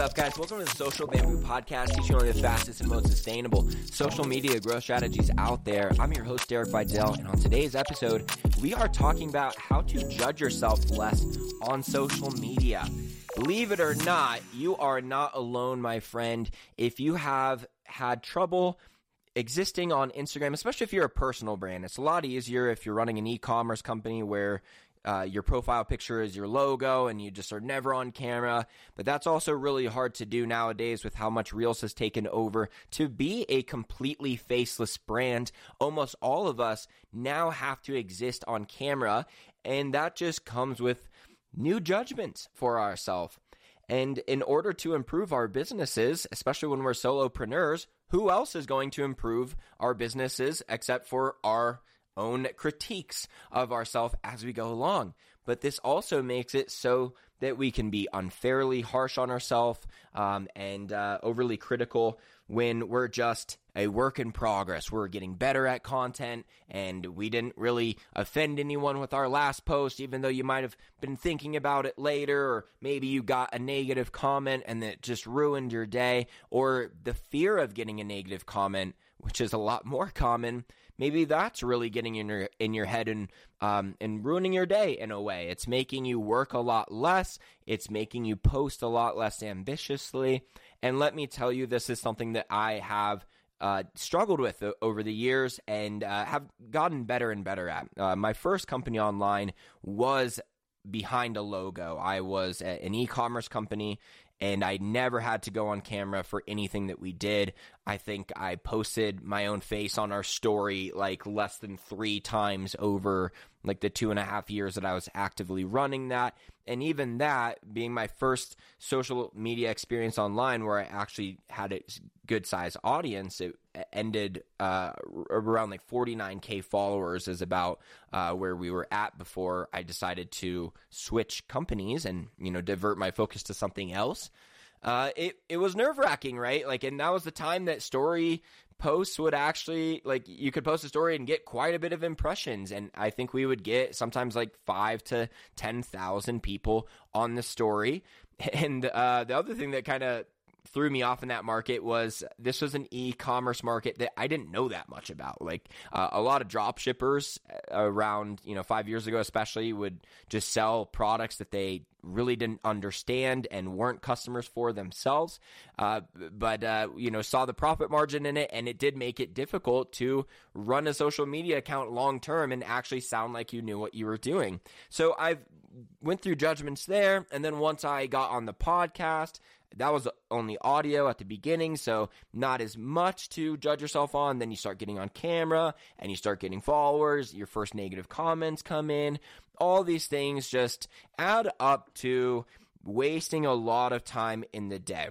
What's up, guys? Welcome to the Social Bamboo Podcast, teaching one of the fastest and most sustainable social media growth strategies out there. I'm your host, Derek Videll, and on today's episode, we are talking about how to judge yourself less on social media. Believe it or not, you are not alone, my friend. If you have had trouble existing on Instagram, especially if you're a personal brand, it's a lot easier if you're running an e commerce company where uh, your profile picture is your logo and you just are never on camera. But that's also really hard to do nowadays with how much Reels has taken over. To be a completely faceless brand, almost all of us now have to exist on camera. And that just comes with new judgments for ourselves. And in order to improve our businesses, especially when we're solopreneurs, who else is going to improve our businesses except for our own critiques of ourselves as we go along. But this also makes it so that we can be unfairly harsh on ourselves um, and uh, overly critical when we're just a work in progress. We're getting better at content and we didn't really offend anyone with our last post, even though you might have been thinking about it later, or maybe you got a negative comment and it just ruined your day, or the fear of getting a negative comment, which is a lot more common, maybe that's really getting in your in your head and um, and ruining your day in a way. It's making you work a lot less. It's making you post a lot less ambitiously. And let me tell you, this is something that I have. Uh, struggled with over the years and uh, have gotten better and better at. Uh, my first company online was behind a logo. I was an e commerce company and I never had to go on camera for anything that we did. I think I posted my own face on our story like less than three times over like the two and a half years that I was actively running that. And even that being my first social media experience online where I actually had a good size audience, it ended uh, around like 49K followers is about uh, where we were at before I decided to switch companies and, you know, divert my focus to something else. Uh, it, it was nerve wracking, right? Like, and that was the time that story posts would actually like you could post a story and get quite a bit of impressions. And i think we would get sometimes like five to ten thousand people on the story. And uh, the other thing that kind of threw me off in that market was this was an e-commerce market that I didn't know that much about. Like uh, a lot of drop shippers uh, around, you know, 5 years ago especially would just sell products that they really didn't understand and weren't customers for themselves. Uh, but, uh, you know, saw the profit margin in it and it did make it difficult to run a social media account long term and actually sound like you knew what you were doing. So I've went through judgments there. And then once I got on the podcast, that was only audio at the beginning, so not as much to judge yourself on. Then you start getting on camera and you start getting followers, your first negative comments come in. All these things just add up to wasting a lot of time in the day.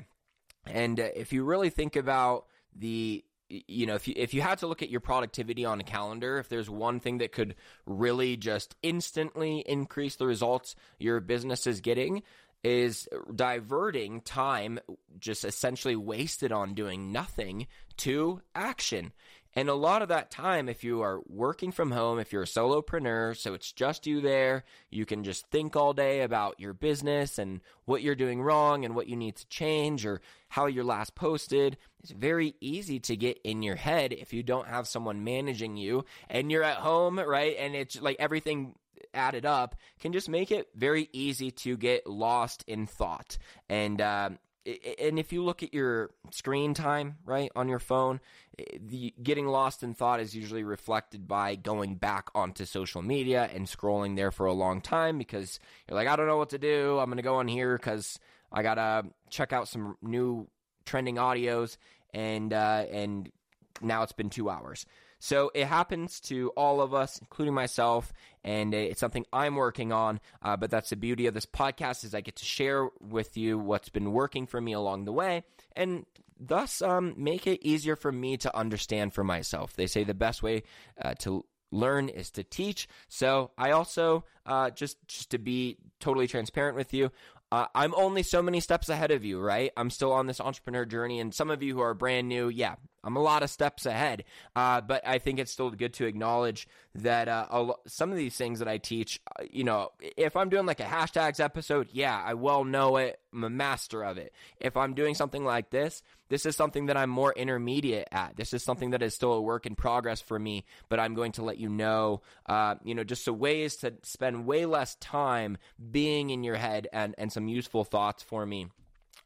And uh, if you really think about the you know, if you if you had to look at your productivity on a calendar, if there's one thing that could really just instantly increase the results your business is getting, is diverting time just essentially wasted on doing nothing to action. And a lot of that time, if you are working from home, if you're a solopreneur, so it's just you there, you can just think all day about your business and what you're doing wrong and what you need to change or how you're last posted. It's very easy to get in your head if you don't have someone managing you and you're at home, right? And it's like everything added up can just make it very easy to get lost in thought. And uh, and if you look at your screen time right on your phone the getting lost in thought is usually reflected by going back onto social media and scrolling there for a long time because you're like i don't know what to do. I'm going to go on here because i gotta check out some new trending audios and uh, and now it's been two hours so it happens to all of us, including myself, and it's something I'm working on. Uh, but that's the beauty of this podcast is I get to share with you what's been working for me along the way, and thus um, make it easier for me to understand for myself. They say the best way uh, to learn is to teach. So I also uh, just just to be totally transparent with you, uh, I'm only so many steps ahead of you, right? I'm still on this entrepreneur journey, and some of you who are brand new, yeah, I'm a lot of steps ahead. Uh, but I think it's still good to acknowledge that uh, some of these things that I teach, uh, you know, if I'm doing like a hashtags episode, yeah, I well know it. I'm a master of it. If I'm doing something like this, this is something that I'm more intermediate at. This is something that is still a work in progress for me, but I'm going to let you know, uh, you know, just some ways to spend way less time being in your head and, and some useful thoughts for me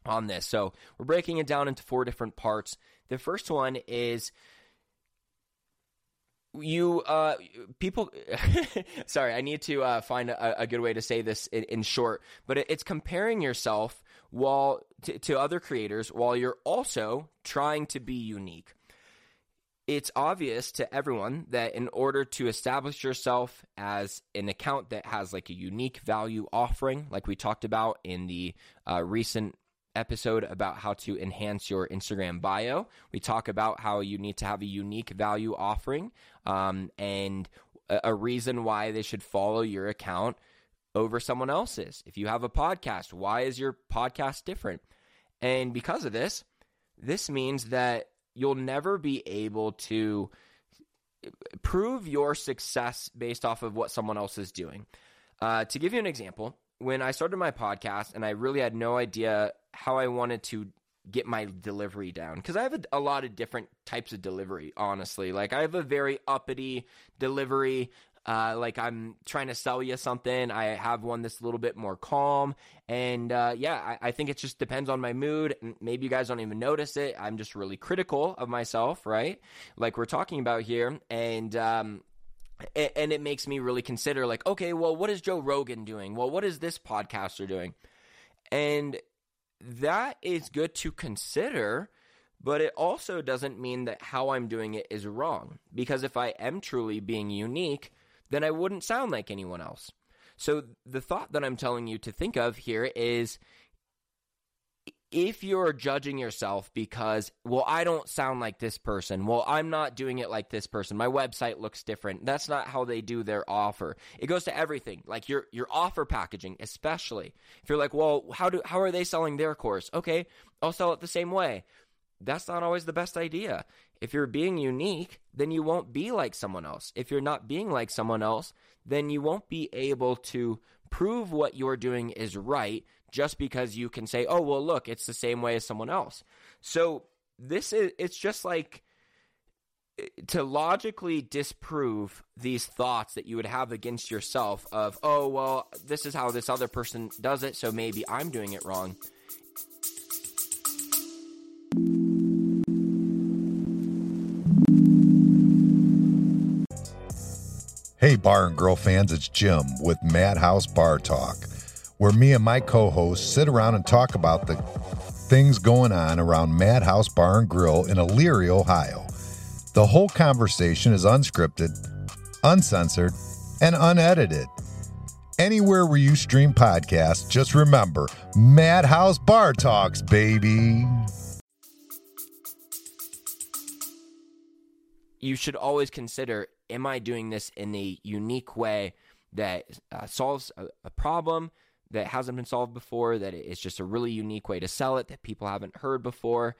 on this. So we're breaking it down into four different parts. The first one is you uh people sorry i need to uh find a, a, good way to say this in, in short but it, it's comparing yourself while to, to other creators while you're also trying to be unique. It's obvious to everyone that in order to establish yourself as an account that has like a unique value offering like we talked about in the uh, recent episode about how to enhance your Instagram bio. We talk about how you need to have a unique value offering um, and a, reason why they should follow your account over someone else's. If you have a podcast, why is your podcast different? And because of this, this means that you'll never be able to prove your success based off of what someone else is doing. Uh, to give you an example, when I started my podcast and I really had no idea how I wanted to get my delivery down because I have a, a, lot of different types of delivery, honestly. Like, I have a very uppity delivery. Uh, like I'm trying to sell you something. I have one that's a little bit more calm. And uh, yeah, I, I, think it just depends on my mood. Maybe you guys don't even notice it. I'm just really critical of myself, right? Like we're talking about here. And, um, and it makes me really consider like okay well what is joe rogan doing well what is this podcaster doing and that is good to consider but it also doesn't mean that how i'm doing it is wrong. Because if i am truly being unique then i wouldn't sound like anyone else. So the thought that i'm telling you to think of here is if you're judging yourself because, well, I don't sound like this person, well, I'm not doing it like this person, my website looks different. That's not how they do their offer. It goes to everything, like your your offer packaging, especially. If you're like, well, how do how are they selling their course? Okay, I'll sell it the same way. That's not always the best idea. If you're being unique, then you won't be like someone else. If you're not being like someone else, then you won't be able to prove what you're doing is right just because you can say, "Oh, well, look, it's the same way as someone else." So, this is it's just like eh, to logically disprove these thoughts that you would have against yourself of, "Oh, well, this is how this other person does it, so maybe I'm doing it wrong." Hey, Bar and Grill fans, it's Jim with Madhouse Bar Talk where me and my co hosts sit around and talk about the things going on around Madhouse Bar and Grill in Elyria, Ohio. The whole conversation is unscripted, uncensored, and unedited. Anywhere where you stream podcasts, just remember Madhouse Bar Talks, baby. You should always consider am I doing this in a unique way that uh, solves a, a problem, that hasn't been solved before, that it's just a really unique way to sell it that people haven't heard before.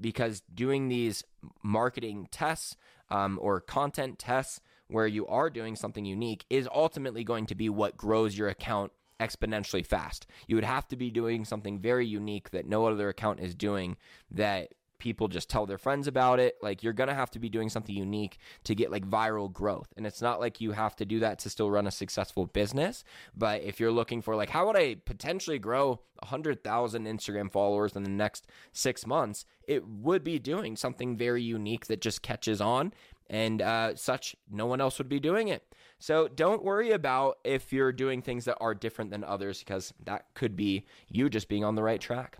Because doing these marketing tests um, or content tests where you are doing something unique is ultimately going to be what grows your account exponentially fast. You would have to be doing something very unique that no other account is doing that people just tell their friends about it. Like you're going to have to be doing something unique to get like viral growth. And it's not like you have to do that to still run a successful business, but if you're looking for like how would I potentially grow 100,000 Instagram followers in the next 6 months, it would be doing something very unique that just catches on and uh, such no one else would be doing it. So don't worry about if you're doing things that are different than others because that could be you just being on the right track.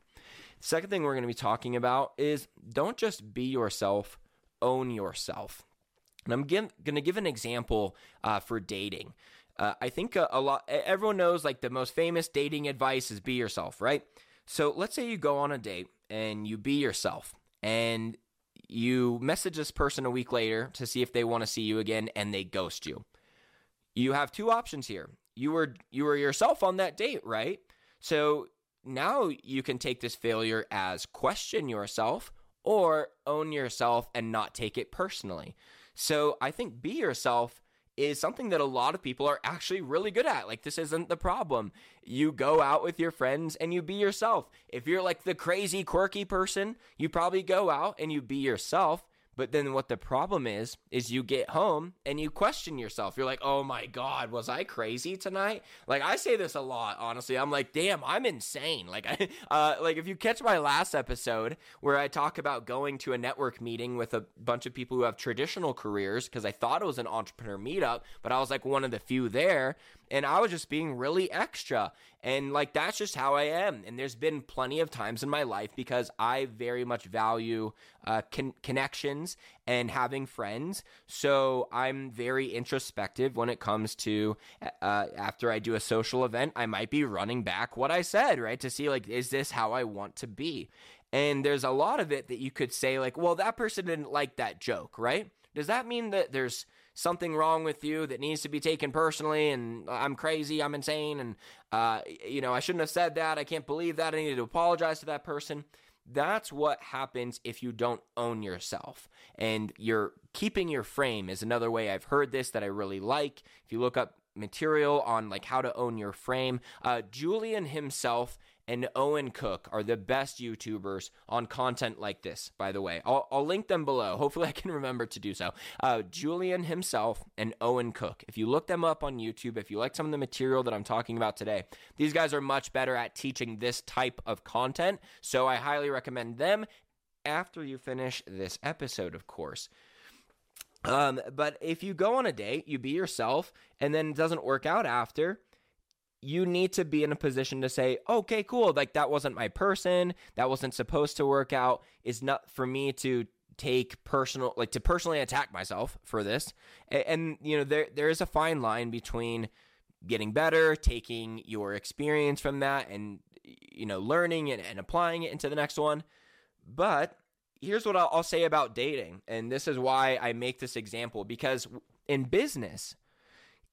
Second thing we're going to be talking about is don't just be yourself, own yourself. And I'm going to give an example uh, for dating. Uh, I think a, a lot, everyone knows like the most famous dating advice is be yourself, right? So let's say you go on a date and you be yourself and you message this person a week later to see if they want to see you again and they ghost you. You have two options here. You were you were yourself on that date, right? So now you can take this failure as question yourself or own yourself and not take it personally. So I think be yourself is something that a lot of people are actually really good at. Like, this isn't the problem. You go out with your friends and you be yourself. If you're like the crazy, quirky person, you probably go out and you be yourself. But then what the problem is, is you get home and you question yourself. You're like, oh my God, was I crazy tonight? Like I say this a lot, honestly. I'm like, damn, I'm insane. Like I, uh, like if you catch my last episode where I talk about going to a network meeting with a bunch of people who have traditional careers, because I thought it was an entrepreneur meetup, but I was like one of the few there and I was just being really extra. And like that's just how I am. And there's been plenty of times in my life because I very much value uh, con- connections and having friends. So I'm very introspective when it comes to uh, after I do a social event, I might be running back what I said, right? To see like, is this how I want to be? And there's a lot of it that you could say, like, well, that person didn't like that joke, right? Does that mean that there's something wrong with you that needs to be taken personally and I'm crazy, I'm insane, and, uh, you know, I shouldn't have said that, I can't believe that, I need to apologize to that person. That's what happens if you don't own yourself. And you're keeping your frame is another way I've heard this that I really like. If you look up material on like how to own your frame, uh, Julien Himself and Owen Cook are the best YouTubers on content like this, by the way. I'll, I'll link them below. Hopefully, I can remember to do so. Uh, Julien Himself and Owen Cook. If you look them up on YouTube, if you like some of the material that I'm talking about today, these guys are much better at teaching this type of content. So I highly recommend them after you finish this episode, of course. Um, but if you go on a date, you be yourself, and then it doesn't work out after, you need to be in a position to say, okay, cool, like that wasn't my person, that wasn't supposed to work out, is not for me to take personal like to personally attack myself for this. And, and, you know, there there is a fine line between getting better, taking your experience from that and you know, learning and, and applying it into the next one. But here's what I'll, I'll say about dating, and this is why I make this example because in business,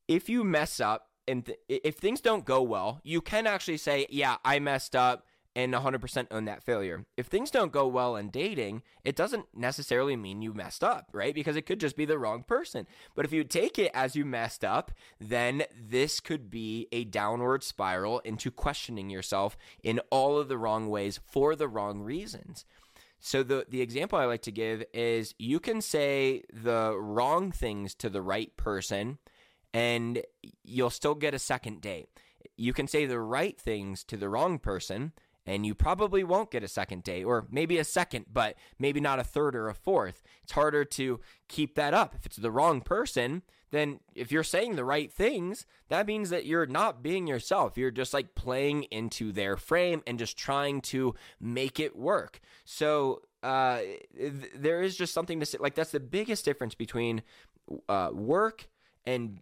if you mess up and th- if things don't go well, you can actually say, "Yeah, I messed up." And 100% own that failure. If things don't go well in dating, it doesn't necessarily mean you messed up, right? Because it could just be the wrong person. But if you take it as you messed up, then this could be a downward spiral into questioning yourself in all of the wrong ways for the wrong reasons. So the the example I like to give is you can say the wrong things to the right person and you'll still get a second date. You can say the right things to the wrong person, and you probably won't get a second date, or maybe a second, but maybe not a third or a fourth. It's harder to keep that up. If it's the wrong person, then if you're saying the right things, that means that you're not being yourself. You're just like playing into their frame and just trying to make it work. So, uh, th- there is just something to say. Like, that's the biggest difference between uh, work and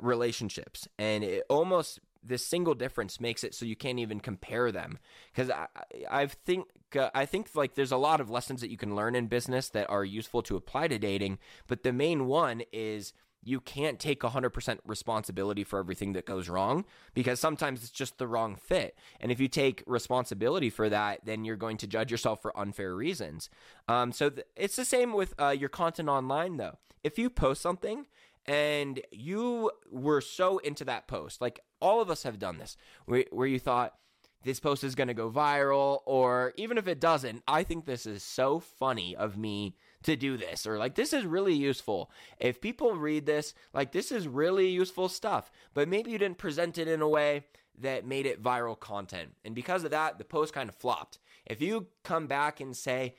relationships and it almost this single difference makes it so you can't even compare them because I, I think uh, I think like there's a lot of lessons that you can learn in business that are useful to apply to dating but the main one is you can't take 100% responsibility for everything that goes wrong because sometimes it's just the wrong fit. And if you take responsibility for that, then you're going to judge yourself for unfair reasons. Um, so th- it's the same with uh, your content online, though. If you post something and you were so into that post. Like all of us have done this, where, where you thought this post is going to go viral, or even if it doesn't, I think this is so funny of me to do this, or like this is really useful. If people read this, like this is really useful stuff, but maybe you didn't present it in a way that made it viral content. And because of that, the post kind of flopped. If you come back and say,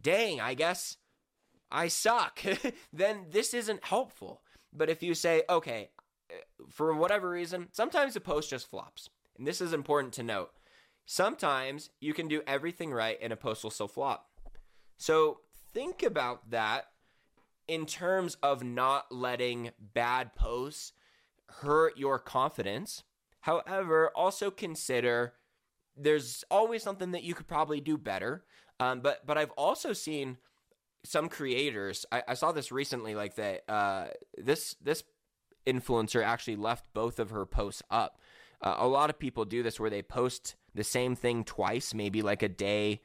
dang, I guess I suck, then this isn't helpful. But if you say, okay, for whatever reason, sometimes a post just flops. And this is important to note. Sometimes you can do everything right and a post will still flop. So think about that in terms of not letting bad posts hurt your confidence. However, also consider there's always something that you could probably do better. Um, but but I've also seen some creators I, I, saw this recently like that uh, this this influencer actually left both of her posts up uh, a lot of people do this where they post the same thing twice maybe like a day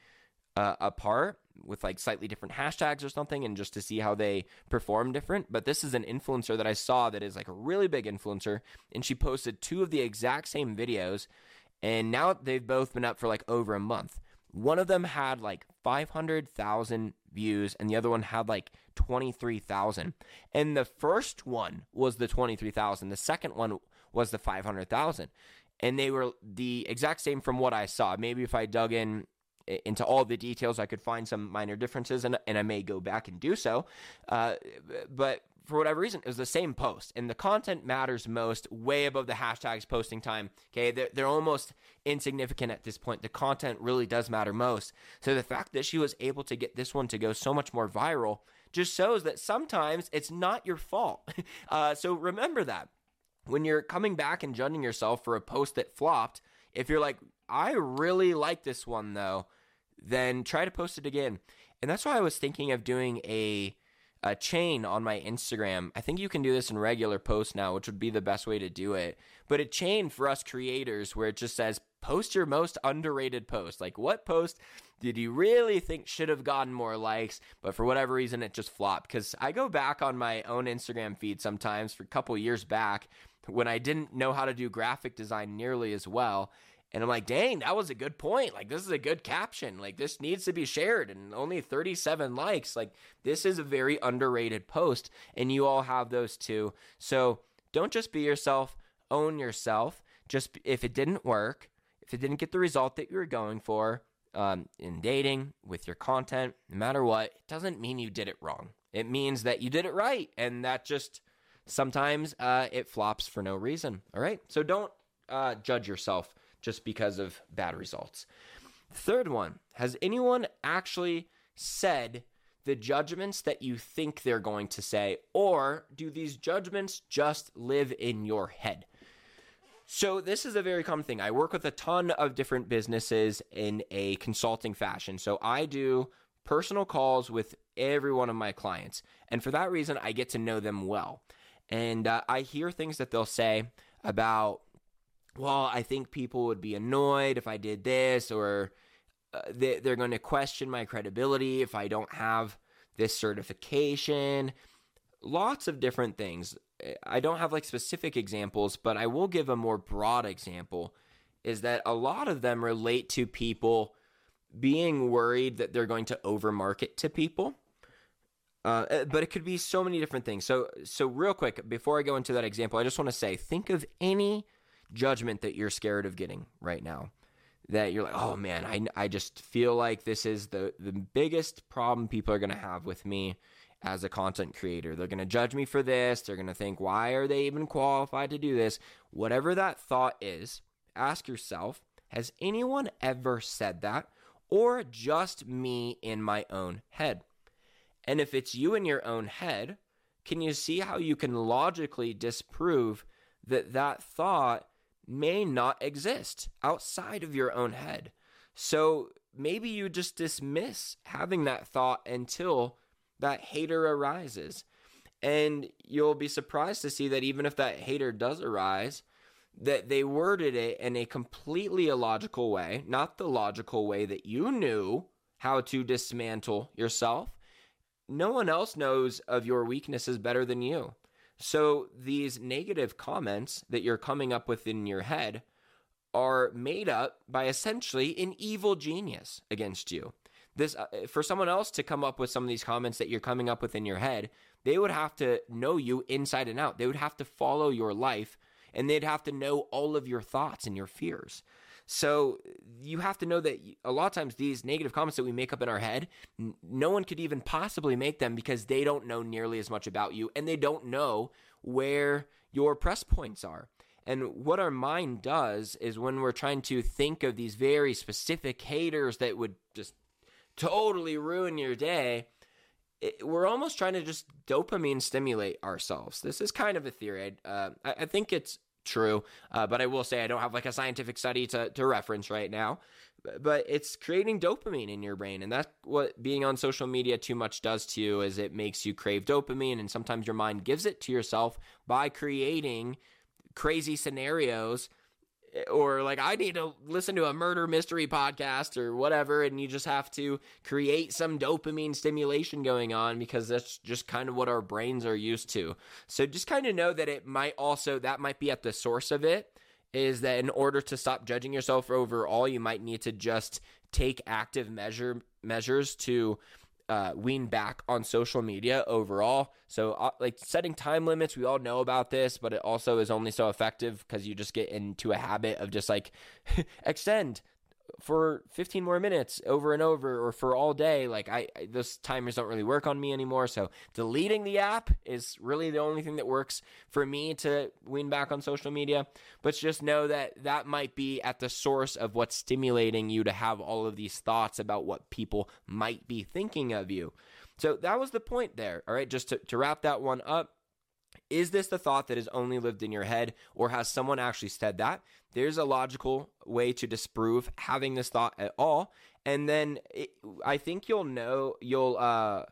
uh, apart with like slightly different hashtags or something and just to see how they perform different. But this is an influencer that I saw that is like a really big influencer and she posted two of the exact same videos and now they've both been up for like over a month. One of them had like 500,000 views and the other one had like 23,000. And the first one was the 23,000. The second one was the 500,000. And they were the exact same from what I saw. Maybe if I dug in into all the details, I could find some minor differences, and, and I may go back and do so. Uh, but for whatever reason, it was the same post, and the content matters most, way above the hashtags posting time. Okay, they're, they're almost insignificant at this point. The content really does matter most. So the fact that she was able to get this one to go so much more viral just shows that sometimes it's not your fault. Uh, so remember that when you're coming back and judging yourself for a post that flopped. If you're like, I really like this one though, then try to post it again. And that's why I was thinking of doing a a chain on my Instagram. I think you can do this in regular posts now, which would be the best way to do it. But a chain for us creators where it just says post your most underrated post. Like what post did you really think should have gotten more likes, but for whatever reason it just flopped? Cuz I go back on my own Instagram feed sometimes for a couple years back when I didn't know how to do graphic design nearly as well and I'm like, dang, that was a good point. Like, this is a good caption. Like, this needs to be shared and only 37 likes. Like, this is a very underrated post, and you all have those too. So don't just be yourself, own yourself. Just if it didn't work, if it didn't get the result that you were going for um, in dating, with your content, no matter what, it doesn't mean you did it wrong. It means that you did it right. And that just sometimes uh, it flops for no reason. All right. So don't uh, judge yourself just because of bad results. Third one, has anyone actually said the judgments that you think they're going to say, or do these judgments just live in your head? So, this is a very common thing. I work with a ton of different businesses in a consulting fashion. So, I do personal calls with every one of my clients. And for that reason, I get to know them well. And uh, I hear things that they'll say about well, I think people would be annoyed if I did this, or uh, they, they're going to question my credibility if I don't have this certification. Lots of different things. I don't have like specific examples, but I will give a more broad example is that a lot of them relate to people being worried that they're going to overmarket to people. Uh, uh but it could be so many different things. So, so real quick, before I go into that example, I just want to say, think of any judgment that you're scared of getting right now that you're like, oh man, I, I just feel like this is the, the biggest problem people are going to have with me as a content creator. They're going to judge me for this. They're going to think, why are they even qualified to do this? Whatever that thought is, ask yourself, has anyone ever said that or just me in my own head? And if it's you in your own head, can you see how you can logically disprove that that thought may not exist outside of your own head. So maybe you just dismiss having that thought until that hater arises. And you'll be surprised to see that even if that hater does arise, that they worded it in a completely illogical way, not the logical way that you knew how to dismantle yourself. No one else knows of your weaknesses better than you. So these negative comments that you're coming up with in your head are made up by essentially an evil genius against you. This uh, for someone else to come up with some of these comments that you're coming up with in your head, they would have to know you inside and out. They would have to follow your life and they'd have to know all of your thoughts and your fears. So you have to know that a lot of times these negative comments that we make up in our head, no one could even possibly make them because they don't know nearly as much about you and they don't know where your press points are. And what our mind does is when we're trying to think of these very specific haters that would just totally ruin your day, it, we're almost trying to just dopamine stimulate ourselves. This is kind of a theory. Uh, I, I think it's true. Uh, but I will say I don't have like a scientific study to, to reference right now. But it's creating dopamine in your brain, and that's what being on social media too much does to you. Is it makes you crave dopamine, and sometimes your mind gives it to yourself by creating crazy scenarios or like I need to listen to a murder mystery podcast or whatever, and you just have to create some dopamine stimulation going on because that's just kind of what our brains are used to. So just kind of know that it might also that might be at the source of it. Is that in order to stop judging yourself overall, you might need to just take active measure measures to uh, wean back on social media overall. So, uh, like setting time limits, we all know about this, but it also is only so effective because you just get into a habit of just like extend for 15 more minutes over and over or for all day like I, I those timers don't really work on me anymore. So deleting the app is really the only thing that works for me to wean back on social media. But just know that that might be at the source of what's stimulating you to have all of these thoughts about what people might be thinking of you. So that was the point there. All right just to, to wrap that one up is this the thought that is only lived in your head, or has someone actually said that? There's a logical way to disprove having this thought at all, and then it, I think you'll know you'll uh,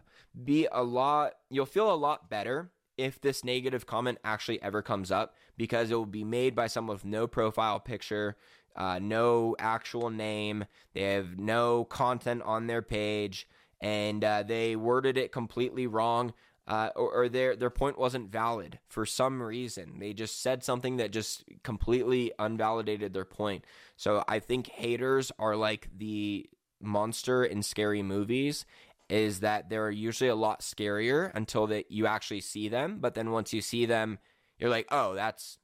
be a lot, you'll feel a lot better if this negative comment actually ever comes up because it will be made by someone with no profile picture, uh, no actual name, they have no content on their page, and uh, they worded it completely wrong uh, or, or, their their point wasn't valid for some reason. They just said something that just completely unvalidated their point. So I think haters are like the monster in scary movies. Is that they're usually a lot scarier until that you actually see them, but then once you see them, you're like, oh, that's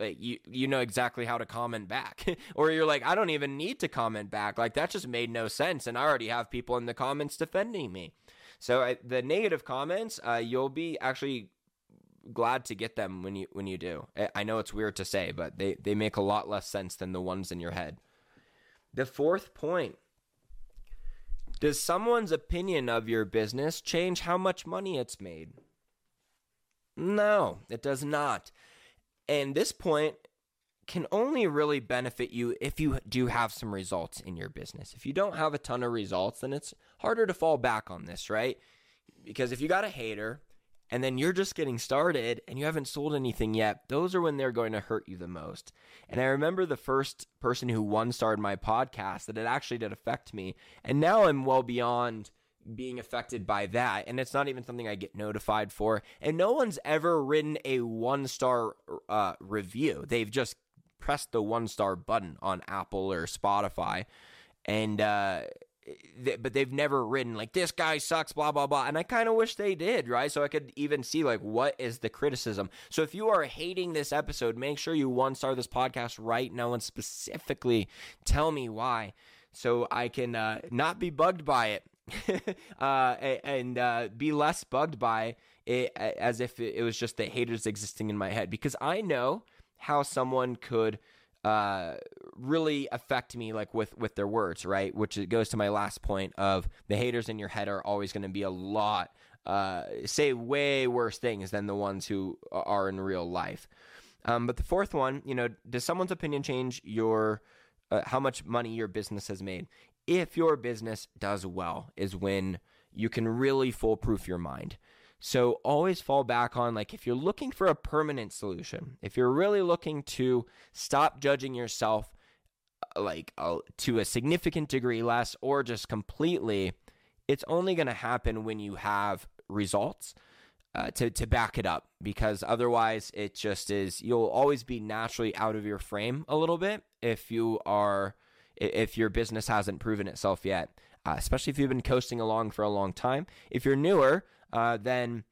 like you you know exactly how to comment back or you're like I don't even need to comment back like that just made no sense and I already have people in the comments defending me so I, the negative comments, uh, you'll be actually glad to get them when you when you do. I know it's weird to say, but they they make a lot less sense than the ones in your head. The fourth point. Does someone's opinion of your business change how much money it's made? No, it does not. And this point can only really benefit you if you do have some results in your business. If you don't have a ton of results, then it's harder to fall back on this, right? Because if you got a hater and then you're just getting started and you haven't sold anything yet, those are when they're going to hurt you the most. And I remember the first person who one starred my podcast that it actually did affect me. And now I'm well beyond being affected by that and it's not even something i get notified for and no one's ever written a one star uh, review they've just press the one star button on Apple or Spotify, and uh, but they've never written like this guy sucks, blah blah blah. And I kind of wish they did, right? So I could even see like what is the criticism. So if you are hating this episode, make sure you one star this podcast right now and specifically tell me why, so I can uh, not be bugged by it. uh, and uh, be less bugged by it as if it was just the haters existing in my head because I know how someone could uh, really affect me like with with their words right? Which goes to my last point of the haters in your head are always going to be a lot uh, say way worse things than the ones who are in real life. Um, but the fourth one you know does someone's opinion change your uh, how much money your business has made? If your business does well is when you can really foolproof your mind so always fall back on like if you're looking for a permanent solution, if you're really looking to stop judging yourself uh, like uh, to a significant degree less or just completely, it's only going to happen when you have results. Uh, to to back it up because otherwise it just is you'll always be naturally out of your frame a little bit if you are if your business hasn't proven itself yet uh, especially if you've been coasting along for a long time if you're newer uh, then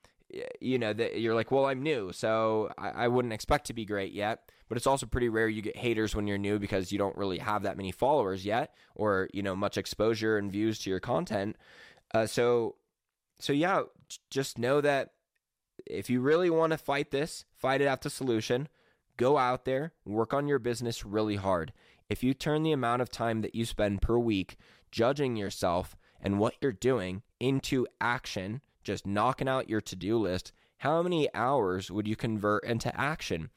you know that you're like, well, I'm new, so I, I wouldn't expect to be great yet. But it's also pretty rare you get haters when you're new because you don't really have that many followers yet, or you know much exposure and views to your content. Uh, so, so yeah, just know that if you really want to fight this, fight it out to solution. Go out there, work on your business really hard. If you turn the amount of time that you spend per week judging yourself and what you're doing into action just knocking out your to do list, how many hours would you convert into action?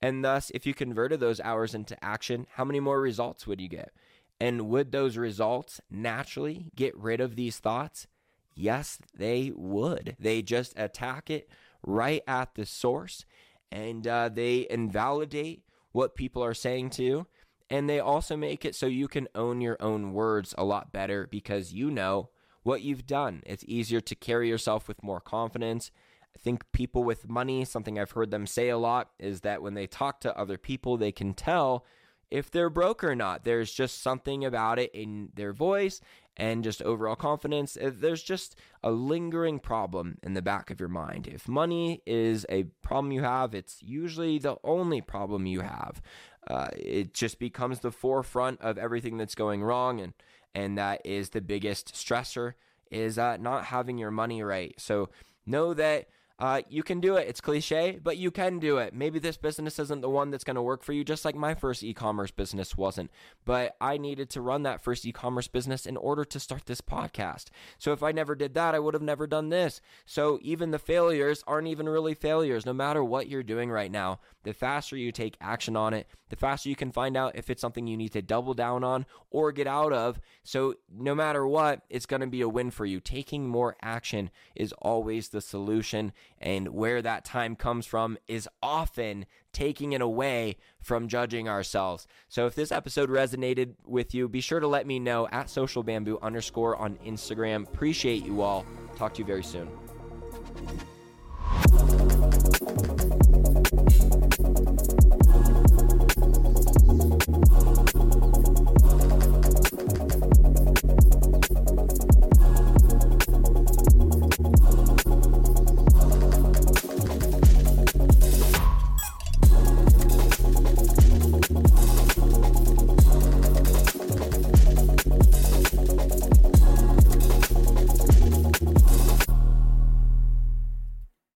And thus, if you converted those hours into action, how many more results would you get? And would those results naturally get rid of these thoughts? Yes, they would. They just attack it right at the source and uh, they invalidate what people are saying to you. And they also make it so you can own your own words a lot better because you know what you've done. It's easier to carry yourself with more confidence. I think people with money, something I've heard them say a lot, is that when they talk to other people, they can tell if they're broke or not. There's just something about it in their voice and just overall confidence. Uh, there's just a lingering problem in the back of your mind. If money is a problem you have, it's usually the only problem you have. Uh, it just becomes the forefront of everything that's going wrong, and and that is the biggest stressor is uh, not having your money right. So know that uh, you can do it. It's cliche, but you can do it. Maybe this business isn't the one that's going to work for you, just like my first e commerce business wasn't. But I needed to run that first e commerce business in order to start this podcast. So if I never did that, I would have never done this. So even the failures aren't even really failures, no matter what you're doing right now. The faster you take action on it, the faster you can find out if it's something you need to double down on or get out of. So no matter what, it's going to be a win for you. Taking more action is always the solution. And where that time comes from is often taking it away from judging ourselves. So if this episode resonated with you, be sure to let me know at social bamboo underscore on Instagram. Appreciate you all. Talk to you very soon.